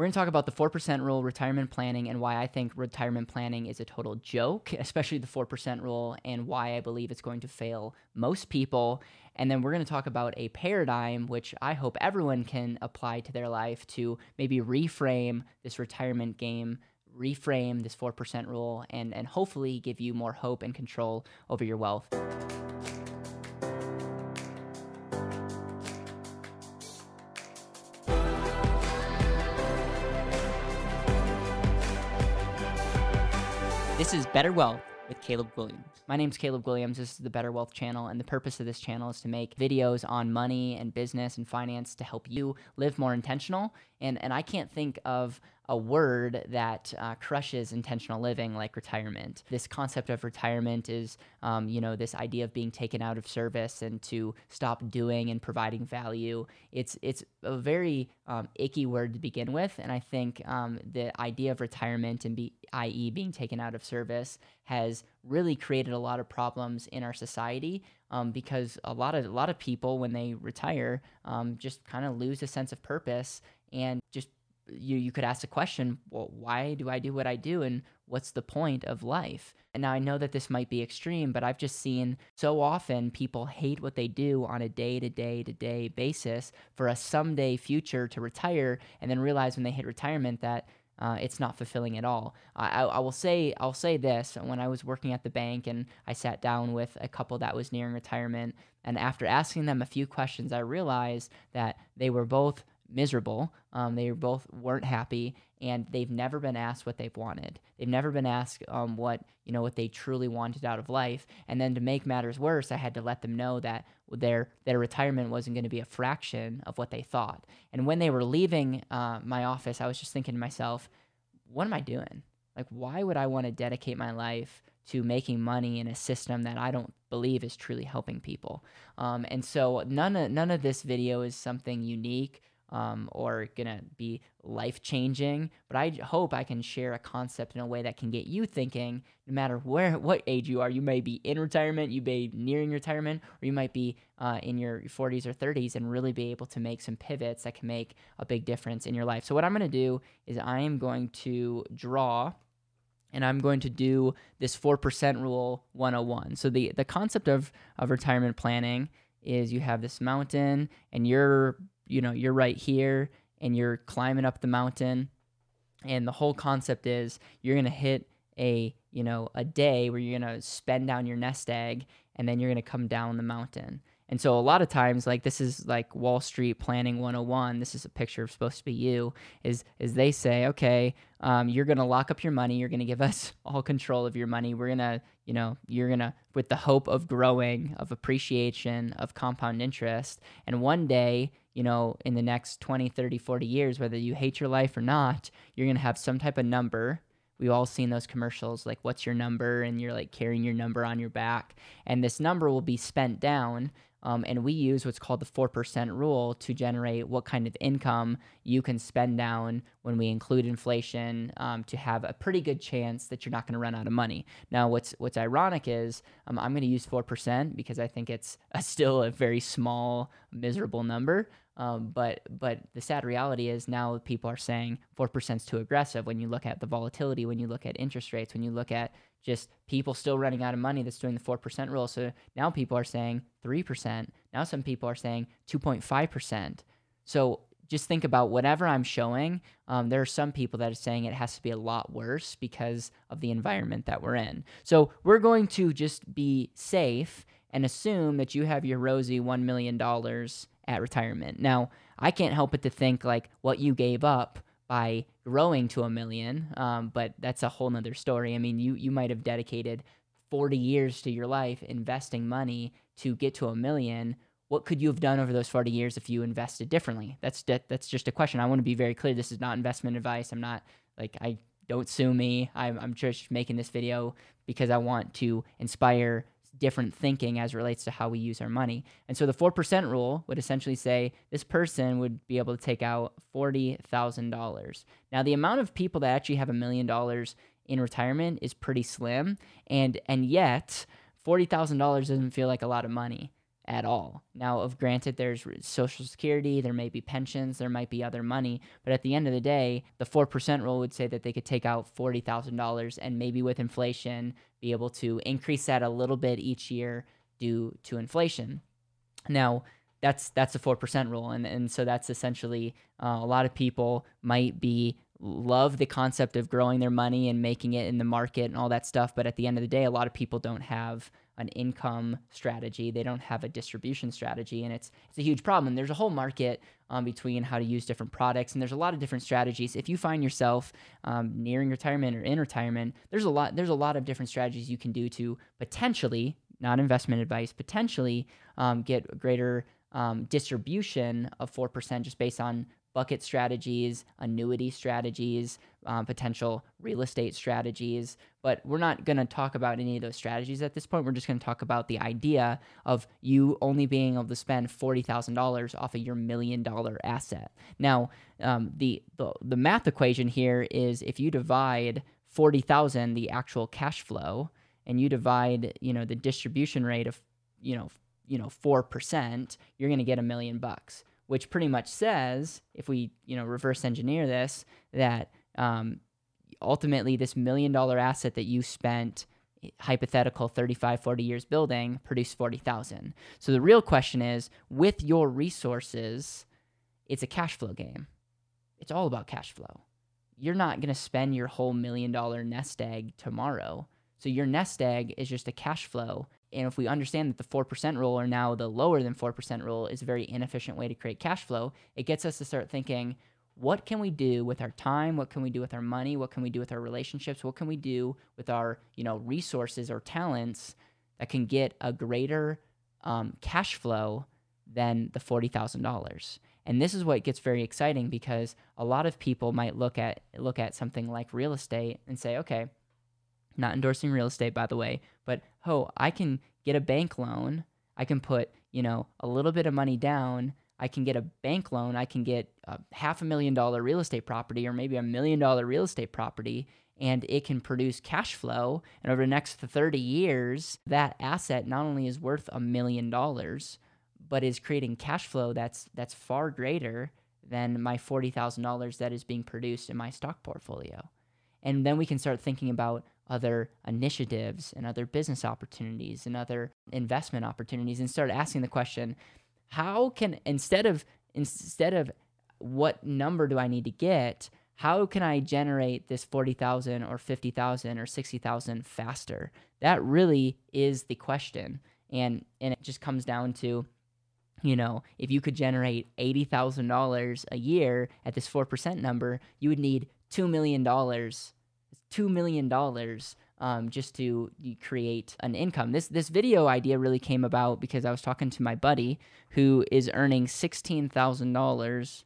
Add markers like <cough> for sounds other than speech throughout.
We're going to talk about the 4% rule, retirement planning, and why I think retirement planning is a total joke, <laughs> especially the 4% rule, and why I believe it's going to fail most people. And then we're going to talk about a paradigm which I hope everyone can apply to their life to maybe reframe this retirement game reframe this 4% rule and, and hopefully give you more hope and control over your wealth. This is Better Wealth with Caleb Williams. My name is Caleb Williams. This is the Better Wealth channel, and the purpose of this channel is to make videos on money and business and finance to help you live more intentional. And, and I can't think of a word that uh, crushes intentional living like retirement. This concept of retirement is, um, you know, this idea of being taken out of service and to stop doing and providing value. It's it's a very um, icky word to begin with, and I think um, the idea of retirement and be, i.e., being taken out of service has really created a lot of problems in our society um, because a lot of a lot of people when they retire um, just kind of lose a sense of purpose and you you could ask the question, well, why do I do what I do, and what's the point of life? And now I know that this might be extreme, but I've just seen so often people hate what they do on a day to day to day basis for a someday future to retire, and then realize when they hit retirement that uh, it's not fulfilling at all. I, I, will say I'll say this: when I was working at the bank and I sat down with a couple that was nearing retirement, and after asking them a few questions, I realized that they were both miserable. Um, they both weren't happy, and they've never been asked what they've wanted. They've never been asked um, what you know what they truly wanted out of life. And then to make matters worse, I had to let them know that their their retirement wasn't going to be a fraction of what they thought. And when they were leaving uh, my office, I was just thinking to myself, "What am I doing? Like, why would I want to dedicate my life?" to making money in a system that I don't believe is truly helping people. Um, and so none of none of this video is something unique um, or gonna be life changing. But I hope I can share a concept in a way that can get you thinking, no matter where <laughs> what age you are. You may be in retirement, you may be nearing retirement, or you might be uh, in your 40s or 30s, and really be able to make some pivots that can make a big difference in your life. So what I'm gonna do is I am going to draw and I'm going to do this 4% rule 101. So the the concept of of retirement planning is you have this mountain and you're you know you're right here and you're climbing up the mountain and the whole concept is you're going to hit a you know a day where you're going to spend down your nest egg and then you're going to come down the mountain and so a lot of times, like this is like Wall Street Planning 101. This is a picture of supposed to be you. Is is they say, okay, um, you're gonna lock up your money. You're gonna give us <laughs> all control of your money. We're gonna, you know, you're gonna with the hope of growing, of appreciation, of compound interest. And one day, you know, in the next 20, 30, 40 years, whether you hate your life or not, you're gonna have some type of number We've all seen those commercials like, what's your number? And you're like carrying your number on your back. And this number will be spent down um, and we use what's called the 4% rule to generate what kind of income you can spend down when we include inflation um, to have a pretty good chance that you're not going to run out of money. Now, what's, what's ironic is um, I'm going to use 4% because I think it's <laughs> a, still a very small, miserable number. Um, but but the sad reality is now people are saying four percent is too aggressive. When you look at the volatility, when you look at interest rates, when you look at just people still running out of money that's doing the 4% rule. So now people are saying 3%. Now some people are saying 2.5%. So just think about whatever I'm showing. Um, there are some people that are saying it has to be a lot worse because of the environment that we're in. So we're going to just be safe and assume that you have your rosy $1 million at retirement. Now, I can't help but to think like what you gave up by growing to a million. Um, but that's a whole nother story. I mean, you you might have dedicated 40 years to your life investing money to get to a million. What could you have done over those 40 years if you invested differently? That's that's just a question. I want to be very clear. This is not investment advice. I'm not like I don't sue me. I'm, I'm just making this video because I want to inspire different thinking as relates to how we use our money. And so the 4% rule would essentially say this person would be able to take out $40,000. Now, the amount of people that actually have a million dollars in retirement is pretty slim, and and yet $40,000 doesn't feel like a lot of money. At all. Now, of granted, there's Social Security, there may be pensions, there might be other money, but at the end of the day, the 4% rule would say that they could take out $40,000 and maybe with inflation be able to increase that a little bit each year due to inflation. Now, that's that's a four percent rule, and and so that's essentially uh, a lot of people might be love the concept of growing their money and making it in the market and all that stuff, but at the end of the day, a lot of people don't have an income strategy. They don't have a distribution strategy, and it's it's a huge problem. And there's a whole market um, between how to use different products, and there's a lot of different strategies. If you find yourself um, nearing retirement or in retirement, there's a lot there's a lot of different strategies you can do to potentially, not investment advice, potentially um, get a greater um, distribution of four percent just based on bucket strategies, annuity strategies, um, potential real estate strategies. But we're not going to talk about any of those strategies at this point. We're just going to talk about the idea of you only being able to spend $40,000 off of your million dollar asset. Now, um, the, the, the math equation here is if you divide 40,000, the actual cash flow, and you divide, you know, the distribution rate of, you know, you know, 4%, you're going to get a million bucks which pretty much says, if we you know reverse engineer this, that um, ultimately this million dollar asset that you spent hypothetical 35 40 years building produced 40,000. So the real question is with your resources it's a cash flow game. It's all about cash flow. You're not going to spend your whole million dollar nest egg tomorrow. So your nest egg is just a cash flow and if we understand that the 4% rule or now the lower than 4% rule is a very inefficient way to create cash flow, it gets us to start thinking, what can we do with our time? What can we do with our money? What can we do with our relationships? What can we do with our, you know, resources or talents that can get a greater um, cash flow than the $40,000? And this is what gets very exciting because a lot of people might look at look at something like real estate and say, okay, not endorsing real estate by the way, but oh, I can get a bank loan. I can put, you know, a little bit of money down. I can get a bank loan. I can get a half a million dollar real estate property or maybe a million dollar real estate property and it can produce cash flow. And over the next 30 years, that asset not only is worth a million dollars, but is creating cash flow that's that's far greater than my $40,000 that is being produced in my stock portfolio. And then we can start thinking about other initiatives and other business opportunities and other investment opportunities and start asking the question how can instead of instead of what number do I need to get how can I generate this 40,000 or 50,000 or 60,000 faster? That really is the question. And and it just comes down to you know, if you could generate $80,000 a year at this 4% number, you would need $2 million two million dollars um, just to create an income. This this video idea really came about because I was talking to my buddy who is earning sixteen thousand um, dollars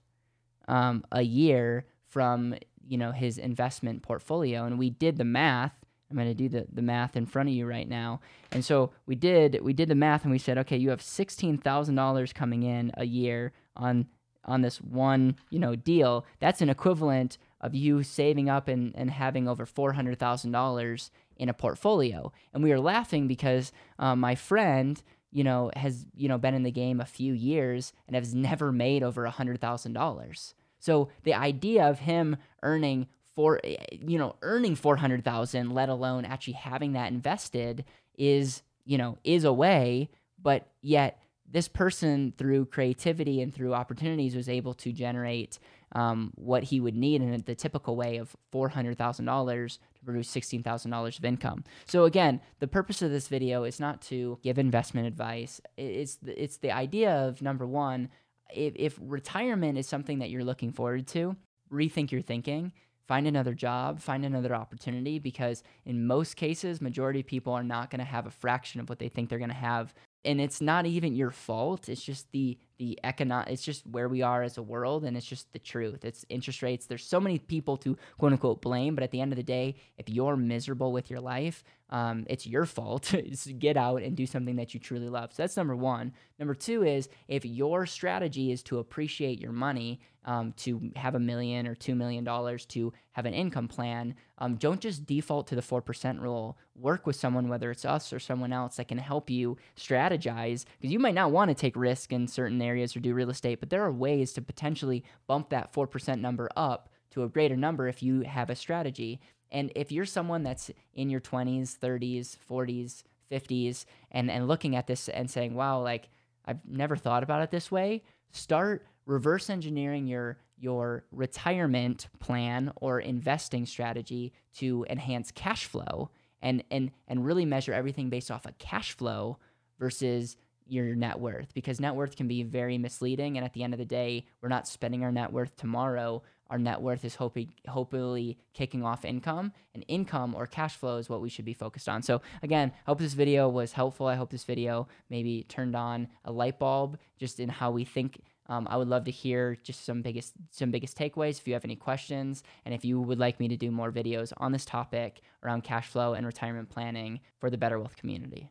a year from you know his investment portfolio, and we did the math. I'm going to do the, the math in front of you right now. And so we did we did the math and we said, okay, you have sixteen thousand dollars coming in a year on on this one you know deal. That's an equivalent of you saving up and, and having over $400,000 in a portfolio. And we were laughing because um, my friend, you know, has, you know, been in the game a few years and has never made over $100,000. So the idea of him earning for, you know, earning 400,000, let alone actually having that invested is, you know, is a way, but yet this person through creativity and through opportunities was able to generate um, what he would need in the typical way of $400,000 to produce $16,000 of income. So again, the purpose of this video is not to give investment advice. It's the, it's the idea of number one, if, if retirement is something that you're looking forward to, rethink your thinking find another job, find another opportunity because in most cases, majority of people are not going to have a fraction of what they think they're going to have and it's not even your fault it's just the the economic it's just where we are as a world and it's just the truth. It's interest rates. There's so many people to quote unquote blame but at the end of the day if you're miserable with your life um, it's your fault. <laughs> Get out and do something that you truly love. So that's number one. Number two is if your strategy is to appreciate your money, um, to have a million or two million dollars to have an income plan, um, don't just default to the 4% rule. Work with someone, whether it's us or someone else, that can help you strategize because you might not want to take risk in certain areas or do real estate, but there are ways to potentially bump that 4% number up to a greater number if you have a strategy. And if you're someone that's in your 20s, 30s, 40s, 50s, and, and looking at this and saying, wow, like I've never thought about it this way, start reverse engineering your your retirement plan or investing strategy to enhance cash flow and and and really measure everything based off of cash flow versus your net worth because net worth can be very misleading and at the end of the day we're not spending our net worth tomorrow our net worth is hoping, hopefully kicking off income and income or cash flow is what we should be focused on so again i hope this video was helpful i hope this video maybe turned on a light bulb just in how we think um, I would love to hear just some biggest some biggest takeaways. If you have any questions, and if you would like me to do more videos on this topic around cash flow and retirement planning for the Better Wealth community.